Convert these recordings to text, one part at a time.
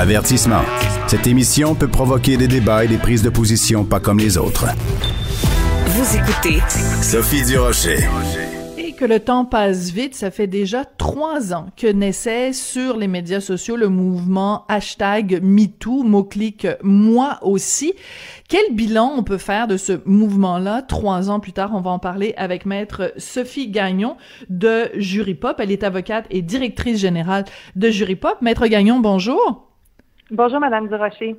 Avertissement. Cette émission peut provoquer des débats et des prises de position pas comme les autres. Vous écoutez Sophie Durocher. Et que le temps passe vite, ça fait déjà trois ans que naissait sur les médias sociaux le mouvement hashtag MeToo, mot-clic moi aussi. Quel bilan on peut faire de ce mouvement-là? Trois ans plus tard? On va en parler avec maître Sophie Gagnon de Jury Pop. Elle est avocate et directrice générale de Jury Pop. Maître Gagnon, bonjour. Bonjour, Madame Durocher.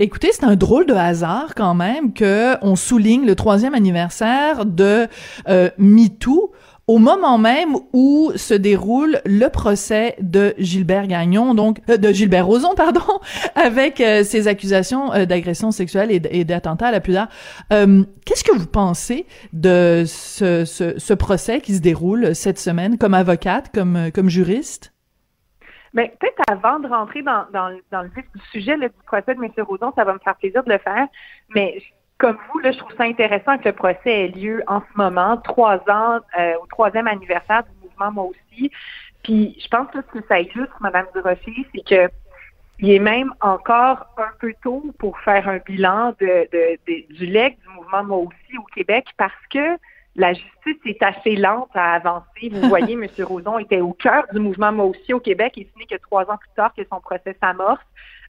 Écoutez, c'est un drôle de hasard quand même que on souligne le troisième anniversaire de euh, MeToo au moment même où se déroule le procès de Gilbert Gagnon, donc euh, de Gilbert Rozon, pardon, avec euh, ses accusations euh, d'agression sexuelle et, d'attentat à la pudeur. Qu'est-ce que vous pensez de ce, ce, ce, procès qui se déroule cette semaine comme avocate, comme, comme juriste? Mais ben, peut-être avant de rentrer dans, dans, dans le vif du sujet du procès de M. Rozon, ça va me faire plaisir de le faire, mais comme vous, là, je trouve ça intéressant que le procès ait lieu en ce moment, trois ans euh, au troisième anniversaire du mouvement Moi aussi. Puis je pense que ce que ça illustre, Mme Durocher, c'est que il est même encore un peu tôt pour faire un bilan de, de, du leg du mouvement Moi aussi au Québec parce que la justice est assez lente à avancer. Vous voyez, M. Roson était au cœur du mouvement Moi aussi au Québec et ce n'est que trois ans plus tard que son procès s'amorce.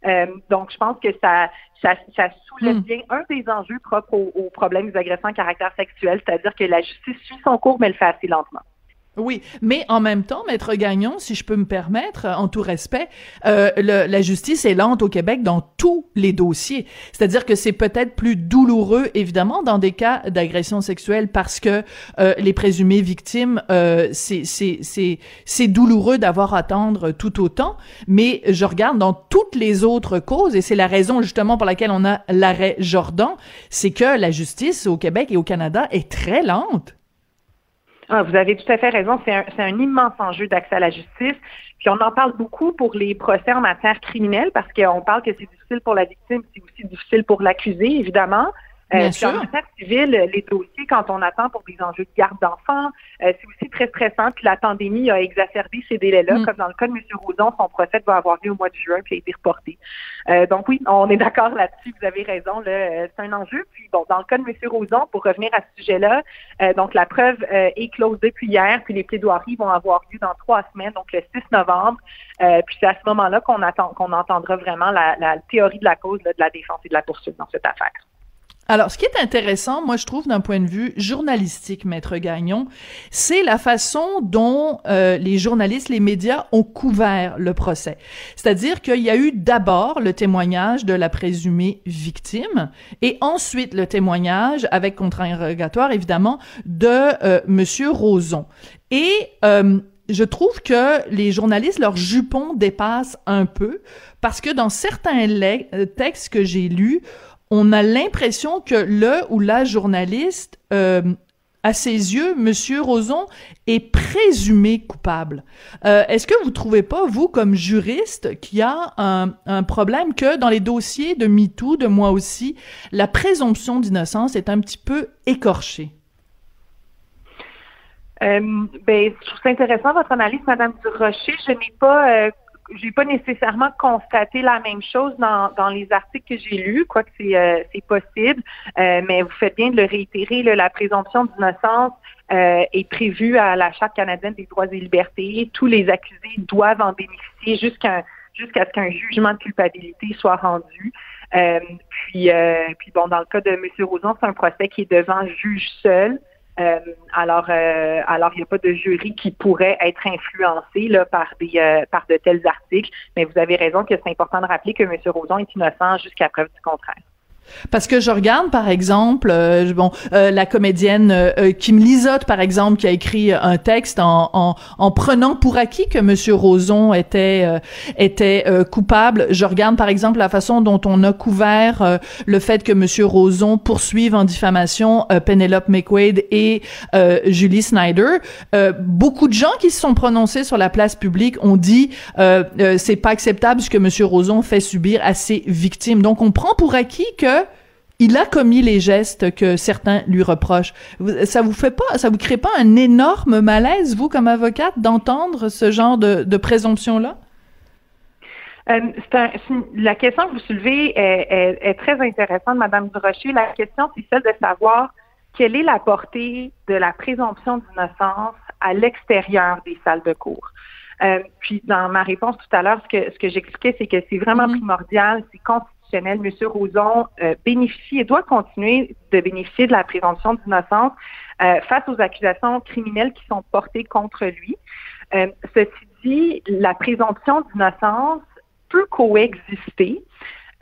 Euh, donc, je pense que ça, ça, ça soulève hmm. bien un des enjeux propres aux, aux problèmes des agressions à caractère sexuel, c'est-à-dire que la justice suit son cours, mais elle le fait assez lentement. Oui, mais en même temps, Maître Gagnon, si je peux me permettre, en tout respect, euh, le, la justice est lente au Québec dans tous les dossiers. C'est-à-dire que c'est peut-être plus douloureux, évidemment, dans des cas d'agression sexuelle parce que euh, les présumées victimes, euh, c'est douloureux d'avoir à attendre tout autant. Mais je regarde dans toutes les autres causes, et c'est la raison justement pour laquelle on a l'arrêt Jordan, c'est que la justice au Québec et au Canada est très lente. Ah, vous avez tout à fait raison. C'est un, un, immense enjeu d'accès à la justice. Puis on en parle beaucoup pour les procès en matière criminelle parce qu'on parle que c'est difficile pour la victime, c'est aussi difficile pour l'accusé, évidemment. Euh, en matière civile, les dossiers, quand on attend pour des enjeux de garde d'enfants, euh, c'est aussi très stressant. Puis la pandémie a exacerbé ces délais-là. Mm. Comme dans le cas de M. Roson, son procès va avoir lieu au mois de juin, puis a été reporté. Euh, donc oui, on est d'accord là-dessus. Vous avez raison. C'est un enjeu. Puis bon, dans le cas de M. Roson, pour revenir à ce sujet-là, donc la preuve est close depuis hier, puis les plaidoiries vont avoir lieu dans trois semaines, donc le 6 novembre. puis c'est à ce moment-là qu'on attend qu'on entendra vraiment la, la, théorie de la cause de la défense et de la poursuite dans cette affaire. Alors, ce qui est intéressant, moi, je trouve, d'un point de vue journalistique, Maître Gagnon, c'est la façon dont euh, les journalistes, les médias ont couvert le procès. C'est-à-dire qu'il y a eu d'abord le témoignage de la présumée victime et ensuite le témoignage, avec contre-interrogatoire, évidemment, de euh, Monsieur Roson. Et... Euh, je trouve que les journalistes, leur jupon dépasse un peu parce que dans certains euh, textes que j'ai lus, on a l'impression que le ou la journaliste, euh, à ses yeux, Monsieur Roson est présumé coupable. Euh, est-ce que vous trouvez pas, vous, comme juriste, qu'il y a un, problème que dans les dossiers de MeToo, de moi aussi, la présomption d'innocence est un petit peu écorchée? Euh, ben, je trouve ça intéressant votre analyse, Madame Durocher. Je n'ai pas j'ai pas nécessairement constaté la même chose dans, dans les articles que j'ai lus, quoique c'est euh, possible, euh, mais vous faites bien de le réitérer, la présomption d'innocence euh, est prévue à la Charte canadienne des droits et libertés. Tous les accusés doivent en bénéficier jusqu'à jusqu'à ce qu'un jugement de culpabilité soit rendu. puis, puis bon, dans le cas de M. Roson, c'est un procès qui est devant juge seul. Euh, alors, euh, alors il n'y a pas de jury qui pourrait être influencé là, par des euh, par de tels articles. Mais vous avez raison que c'est important de rappeler que M. Roson est innocent jusqu'à preuve du contraire. Parce que je regarde, par exemple, euh, bon, euh, la comédienne euh, Kim Lizotte, par exemple, qui a écrit un texte en, en, en prenant pour acquis que Monsieur Roson était était coupable. Je regarde, par exemple, la façon dont on a couvert le fait que Monsieur Roson poursuive en diffamation Penelope McQuaid et Julie Snyder. beaucoup de gens qui se sont prononcés sur la place publique ont dit c'est pas acceptable ce que Monsieur Roson fait subir à ses victimes. Donc, on prend pour acquis que il a commis les gestes que certains lui reprochent. Ça vous fait pas, ça vous crée pas un énorme malaise, vous, comme avocate, d'entendre ce genre de, présomption-là? Euh, un, la question que vous soulevez est, est, très intéressante, Madame Durocher. La question, c'est celle de savoir quelle est la portée de la présomption d'innocence à l'extérieur des salles de cours. Euh, puis dans ma réponse tout à l'heure, ce que, ce que j'expliquais, c'est que c'est vraiment mm-hmm. primordial, c'est Monsieur Roson euh, bénéficie et doit continuer de bénéficier de la présomption d'innocence euh, face aux accusations criminelles qui sont portées contre lui. Euh, ceci dit, la présomption d'innocence peut coexister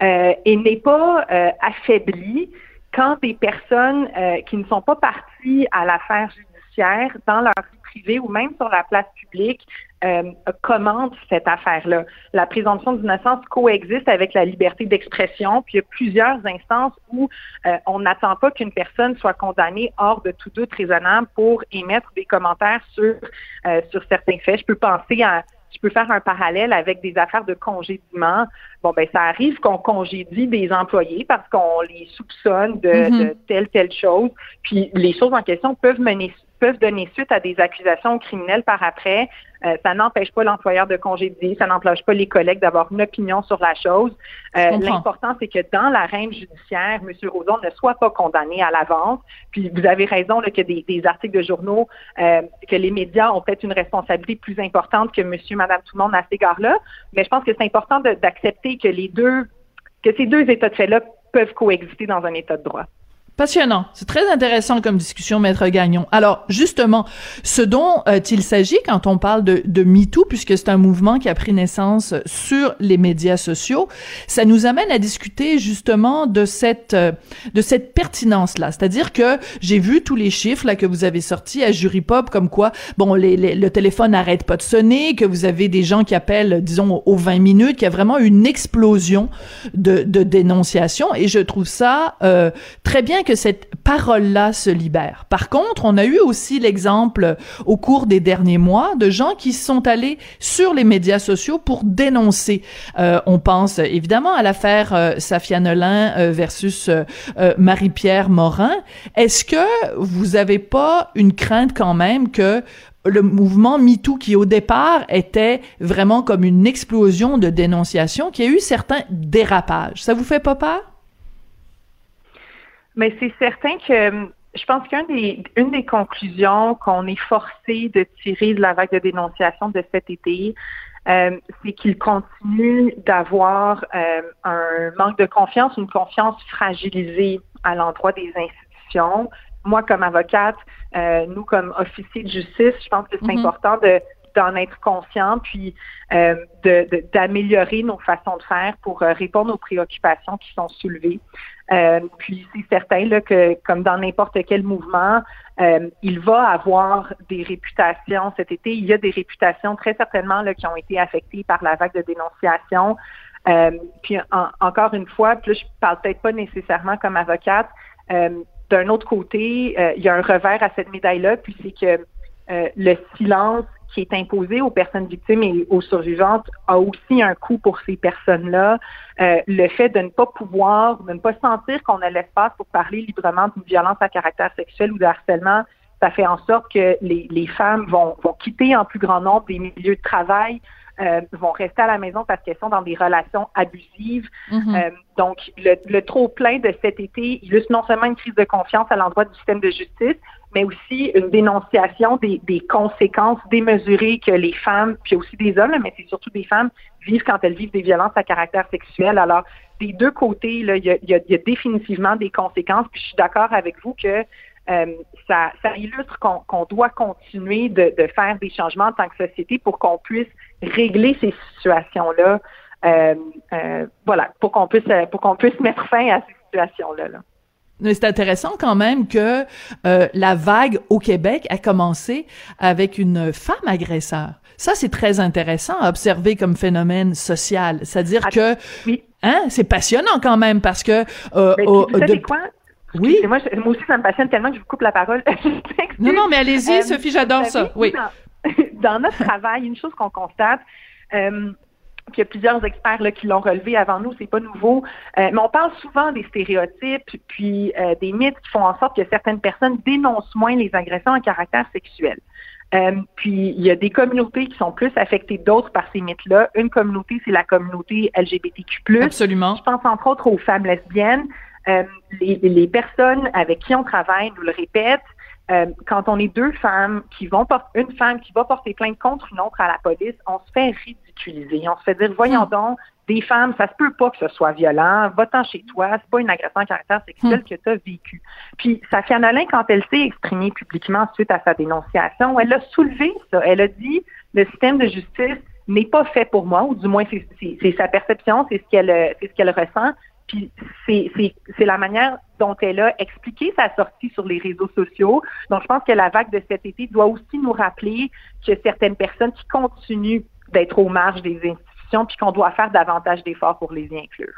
euh, et n'est pas affaiblie quand des personnes qui ne sont pas parties à l'affaire judiciaire dans leur vie privée ou même sur la place publique euh, commandent cette affaire-là. La présomption d'innocence coexiste avec la liberté d'expression, puis il y a plusieurs instances où on n'attend pas qu'une personne soit condamnée hors de tout doute raisonnable pour émettre des commentaires sur sur certains faits. Je peux penser à je peux faire un parallèle avec des affaires de congédiement. Bon, ben ça arrive qu'on congédie des employés parce qu'on les soupçonne de, mm-hmm. de, telle, telle chose. Puis les choses en question peuvent mener peuvent donner suite à des accusations criminelles par après. Euh, ça n'empêche pas l'employeur de congédier, ça n'empêche pas les collègues d'avoir une opinion sur la chose. Euh, l'important, c'est que dans la l'arène judiciaire, M. Roson ne soit pas condamné à l'avance. Puis vous avez raison là, que des, des articles de journaux, euh, que les médias ont peut-être une responsabilité plus importante que monsieur, madame, tout le monde à cet égard-là. Mais je pense que c'est important d'accepter que les deux, que ces deux états de fait-là peuvent coexister dans un état de droit. Passionnant. C'est très intéressant comme discussion, Maître Gagnon. Alors, justement, ce dont euh, il s'agit quand on parle de, de MeToo, puisque c'est un mouvement qui a pris naissance sur les médias sociaux, ça nous amène à discuter justement de cette euh, de cette pertinence-là. C'est-à-dire que j'ai vu tous les chiffres là que vous avez sortis à Jury Pop, comme quoi, bon, les, le téléphone n'arrête pas de sonner, que vous avez des gens qui appellent, disons, aux 20 minutes, qu'il y a vraiment une explosion de, de dénonciation, et je trouve ça euh, très bien que cette parole-là se libère. Par contre, on a eu aussi l'exemple au cours des derniers mois de gens qui sont allés sur les médias sociaux pour dénoncer. Euh, on pense évidemment à l'affaire euh, Safia Nolin euh, versus euh, Marie-Pierre Morin. Est-ce que vous avez pas une crainte quand même que le mouvement MeToo qui au départ était vraiment comme une explosion de dénonciation, qui a eu certains dérapages? Ça vous fait pas peur? Mais c'est certain que euh, je pense qu'une des, une des conclusions qu'on est forcé de tirer de la vague de dénonciation de cet été, euh, c'est qu'il continue d'avoir euh, un manque de confiance, une confiance fragilisée à l'endroit des institutions. Moi, comme avocate, nous, comme officier de justice, je pense que c'est mm-hmm. important de d'en être conscient, puis euh, d'améliorer nos façons de faire pour euh, répondre aux préoccupations qui sont soulevées. Euh, puis c'est certain là, que, comme dans n'importe quel mouvement, euh, il va avoir des réputations cet été. Il y a des réputations très certainement là, qui ont été affectées par la vague de dénonciation. puis encore une fois, puis là, je parle peut-être pas nécessairement comme avocate. D'un autre côté, il y a un revers à cette médaille-là, puis c'est que le silence qui est imposé aux personnes victimes et aux survivantes a aussi un coût pour ces personnes-là. Euh, le fait de ne pas pouvoir, de ne pas sentir qu'on a l'espace pour parler librement d'une violence à caractère sexuel ou de harcèlement, ça fait en sorte que les, les femmes vont, vont quitter en plus grand nombre des milieux de travail, euh, vont rester à la maison parce qu'elles sont dans des relations abusives. Mm-hmm. euh, donc, le, le trop plein de cet été illustre non seulement une crise de confiance à l'endroit du système de justice, mais aussi une dénonciation des, des, conséquences démesurées que les femmes, puis aussi des hommes, mais c'est surtout des femmes, vivent quand elles vivent des violences à caractère sexuel. Alors, des deux côtés, il, y a, il, y a, définitivement des conséquences. Puis je suis d'accord avec vous que euh, ça, ça, illustre qu'on doit continuer de, de, faire des changements en tant que société pour qu'on puisse régler ces situations-là. Euh, euh, voilà, pour qu'on puisse pour qu'on puisse mettre fin à ces situations-là. Là. C'est intéressant quand même que euh, la vague au Québec a commencé avec une femme agresseur. Ça, c'est très intéressant à observer comme phénomène social. C'est-à-dire ah, que, oui. hein, c'est passionnant quand même parce que. Euh, Mais, vous savez quoi? Oui? Moi, moi aussi, ça me passionne tellement que je vous coupe la parole. non, non, mais allez-y, euh, Sophie, j'adore ça. Oui. Dans, dans, notre travail, une chose qu'on constate, euh, puis il y a plusieurs experts là, qui l'ont relevé avant nous, c'est pas nouveau. Euh, mais on parle souvent des stéréotypes, puis euh, des mythes qui font en sorte que certaines personnes dénoncent moins les agressions à caractère sexuel. Euh, puis il y a des communautés qui sont plus affectées d'autres par ces mythes-là. Une communauté, c'est la communauté LGBTQ+. Absolument. Je pense entre autres aux femmes lesbiennes. Les, les, personnes avec qui on travaille nous le répètent. Euh, quand on est deux femmes qui vont porter, une femme qui va porter plainte contre une autre à la police, on se fait On se fait dire, voyons hmm. donc, des femmes, ça se peut pas que ce soit violent, va-t'en chez toi, c'est pas une agression en caractère sexuel hmm. que tu as vécu. Puis Safia Nolin, quand elle s'est exprimée publiquement suite à sa dénonciation, elle a soulevé ça. Elle a dit le système de justice n'est pas fait pour moi, ou du moins c'est sa perception, c'est ce qu'elle c'est ce qu'elle ressent. Puis c'est la manière dont elle a expliqué sa sortie sur les réseaux sociaux. Donc je pense que la vague de cet été doit aussi nous rappeler que certaines personnes qui continuent d'être aux marges des institutions puis qu'on doit faire davantage d'efforts pour les y inclure.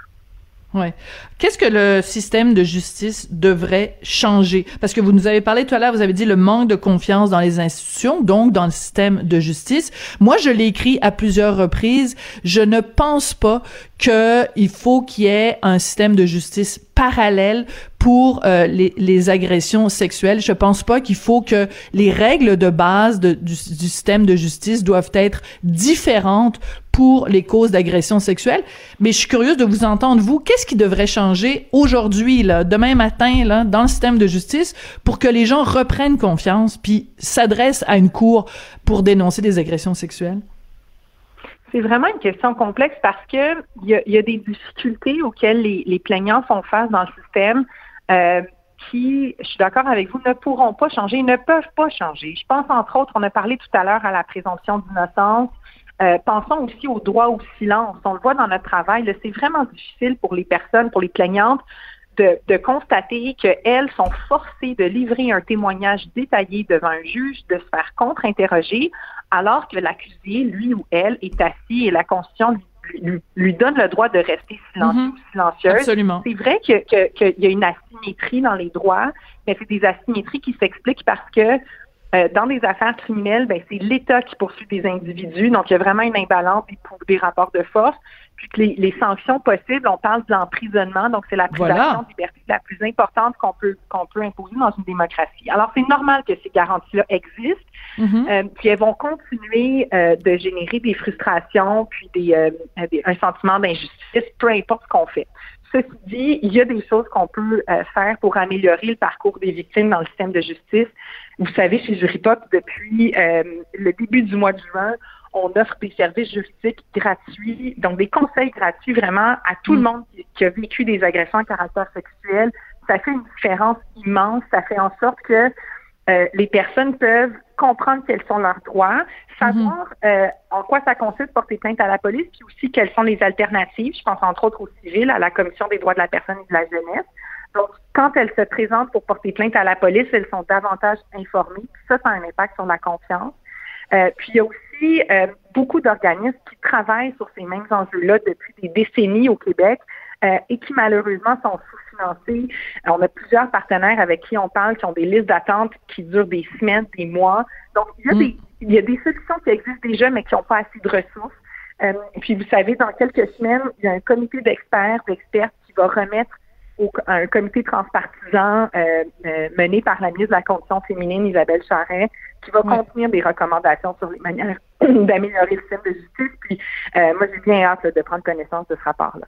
Ouais. Qu'est-ce que le système de justice devrait changer? Parce que vous nous avez parlé tout à l'heure, vous avez dit le manque de confiance dans les institutions, donc dans le système de justice. Moi, je l'ai écrit à plusieurs reprises. Je ne pense pas qu'il faut qu'il y ait un système de justice parallèle pour euh, les, les, agressions sexuelles. Je pense pas qu'il faut que les règles de base du, du, système de justice doivent être différentes pour les causes d'agression sexuelle. Mais je suis curieuse de vous entendre, vous, qu'est-ce qui devrait changer aujourd'hui, là, demain matin, là, dans le système de justice pour que les gens reprennent confiance puis s'adressent à une cour pour dénoncer des agressions sexuelles? C'est vraiment une question complexe parce que il y a, des difficultés auxquelles les, les, plaignants font face dans le système. Euh, qui, je suis d'accord avec vous, ne pourront pas changer, ne peuvent pas changer. Je pense entre autres, on a parlé tout à l'heure à la présomption d'innocence, euh, pensons aussi au droit au silence. On le voit dans notre travail, c'est vraiment difficile pour les personnes, pour les plaignantes, de, de constater qu'elles sont forcées de livrer un témoignage détaillé devant un juge, de se faire contre-interroger, alors que l'accusé, lui ou elle, est assis et la Constitution lui, lui, donne le droit de rester silencieux mm silencieuse. Absolument. C'est vrai qu'il que, que y a une asymétrie dans les droits, mais c'est des asymétries qui s'expliquent parce que euh, dans des affaires criminelles, ben, c'est l'État qui poursuit des individus. Donc, il y a vraiment une imbalance des, des rapports de force. Que les, sanctions possibles, on parle de l'emprisonnement, donc c'est la privation de liberté la plus importante qu'on peut qu'on peut imposer dans une démocratie. Alors, c'est normal que ces garanties-là existent, mm-hmm. euh, puis elles vont continuer euh, de générer des frustrations, puis des, des un sentiment d'injustice, peu importe ce qu'on fait. Ceci dit, il y a des choses qu'on peut euh, faire pour améliorer le parcours des victimes dans le système de justice. Vous savez, chez Juripop, depuis euh, le début du mois de juin, on offre des services juridiques gratuits, donc des conseils gratuits vraiment à tout le mm. monde qui, a vécu des agressions à caractère sexuel. Ça fait une différence immense. Ça fait en sorte que euh, les personnes peuvent comprendre quels sont leurs droits, savoir mhm. euh, en quoi ça consiste porter plainte à la police, puis aussi quelles sont les alternatives. Je pense entre autres au civil, à la Commission des droits de la personne et de la jeunesse. Donc, quand elles se présentent pour porter plainte à la police, elles sont davantage informées. ça, ça a un impact sur la confiance. Euh, puis il y a aussi euh, beaucoup d'organismes qui travaillent sur ces mêmes enjeux-là depuis des décennies au Québec. Euh, et qui malheureusement sont sous-financés. On a plusieurs partenaires avec qui on parle qui ont des listes d'attente qui durent des semaines, des mois. Donc, il y a, mm. des, il y a des solutions qui existent déjà, mais qui n'ont pas assez de ressources. Euh, puis, vous savez, dans quelques semaines, il y a un comité d'experts, d'experts qui va remettre au, un comité transpartisan euh, mené par la ministre de la Condition féminine, Isabelle Charret, qui va contenir des recommandations sur les manières d'améliorer le système de justice. Puis, moi, j'ai bien hâte de prendre connaissance de ce rapport-là.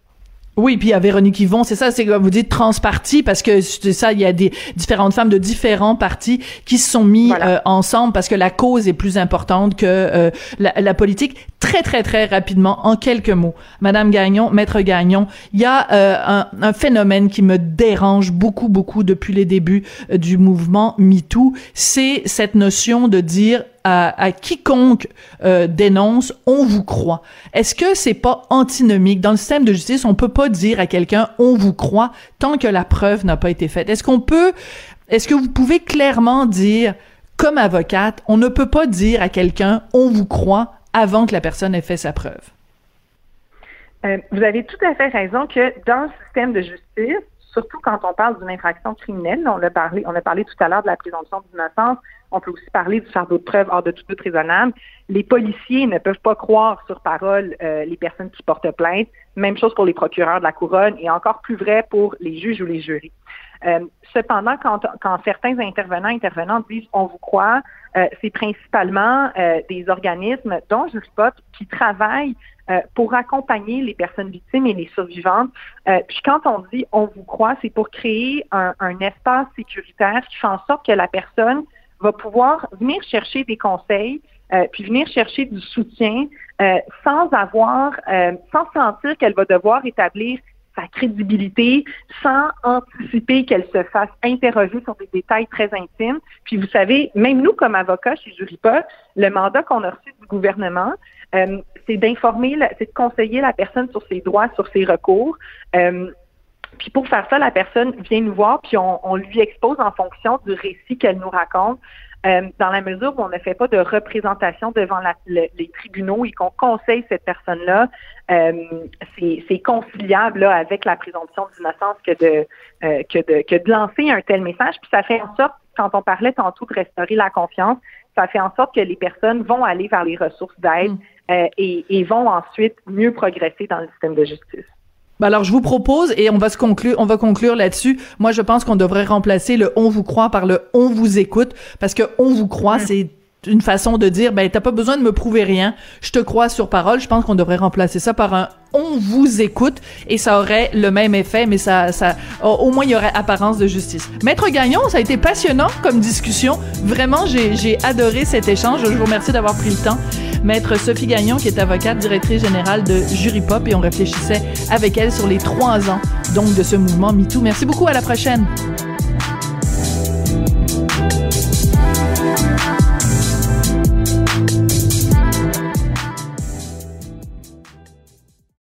Oui, puis à Véronique Yvon, c'est ça, c'est comme vous dites transparti parce que c'est ça, il y a des différentes femmes de différents partis qui se sont mis euh, ensemble parce que la cause est plus importante que euh, la, politique. Très très très rapidement, en quelques mots, Madame Gagnon, Maître Gagnon, il y a euh, un, un, phénomène qui me dérange beaucoup beaucoup depuis les débuts du mouvement MeToo, c'est cette notion de dire à, quiconque euh, dénonce, on vous croit. Est-ce que c'est pas antinomique? Dans le système de justice On peut pas dire à quelqu'un on vous croit tant que la preuve n'a pas été faite. Est-ce qu'on peut Est-ce que vous pouvez clairement dire comme avocate, on ne peut pas dire à quelqu'un on vous croit avant que la personne ait fait sa preuve? Euh, vous avez tout à fait raison que dans le système de justice, surtout quand on parle d'une infraction criminelle, on a parlé, on a parlé tout à l'heure de la présomption d'innocence, on peut aussi parler du fardeau de preuve hors de tout doute raisonnable. Les policiers ne peuvent pas croire sur parole euh, les personnes qui portent plainte. Même chose pour les procureurs de la couronne et encore plus vrai pour les juges ou les jurys. cependant, quand, quand certains intervenants, intervenantes disent on vous croit, c'est principalement des organismes, dont Juripop, qui travaillent pour accompagner les personnes victimes et les survivantes. puis quand on dit on vous croit, c'est pour créer un, un espace sécuritaire qui fait en sorte que la personne va pouvoir venir chercher des conseils, euh, puis venir chercher du soutien euh, sans avoir, euh, sans sentir qu'elle va devoir établir sa crédibilité, sans anticiper qu'elle se fasse interroger sur des détails très intimes. Puis vous savez, même nous comme avocats chez Juripa, le mandat qu'on a reçu du gouvernement, c'est d'informer, c'est de conseiller la personne sur ses droits, sur ses recours. Puis pour faire ça, la personne vient nous voir, puis on, lui expose en fonction du récit qu'elle nous raconte. Euh, dans la mesure où on ne fait pas de représentation devant les tribunaux et qu'on conseille cette personne-là, euh, c'est conciliable avec la présomption d'innocence que de, euh, que, de, que de lancer un tel message. Puis ça fait en sorte, quand on parlait tantôt de restaurer la confiance, ça fait en sorte que les personnes vont aller vers les ressources d'aide mm. et, et vont ensuite mieux progresser dans le système de justice. Bah alors je vous propose et on va se conclure, on va conclure là-dessus. Moi je pense qu'on devrait remplacer le on vous croit par le on vous écoute parce que on vous croit c'est une façon de dire ben t'as pas besoin de me prouver rien, je te crois sur parole. Je pense qu'on devrait remplacer ça par un on vous écoute et ça aurait le même effet, mais ça, ça, au moins il y aurait apparence de justice. Maître Gagnon, ça a été passionnant comme discussion. Vraiment, j'ai adoré cet échange. Je vous remercie d'avoir pris le temps. Maître Sophie Gagnon, qui est avocate, directrice générale de Jury Pop, et on réfléchissait avec elle sur les trois ans donc de ce mouvement MeToo. Merci beaucoup. À la prochaine.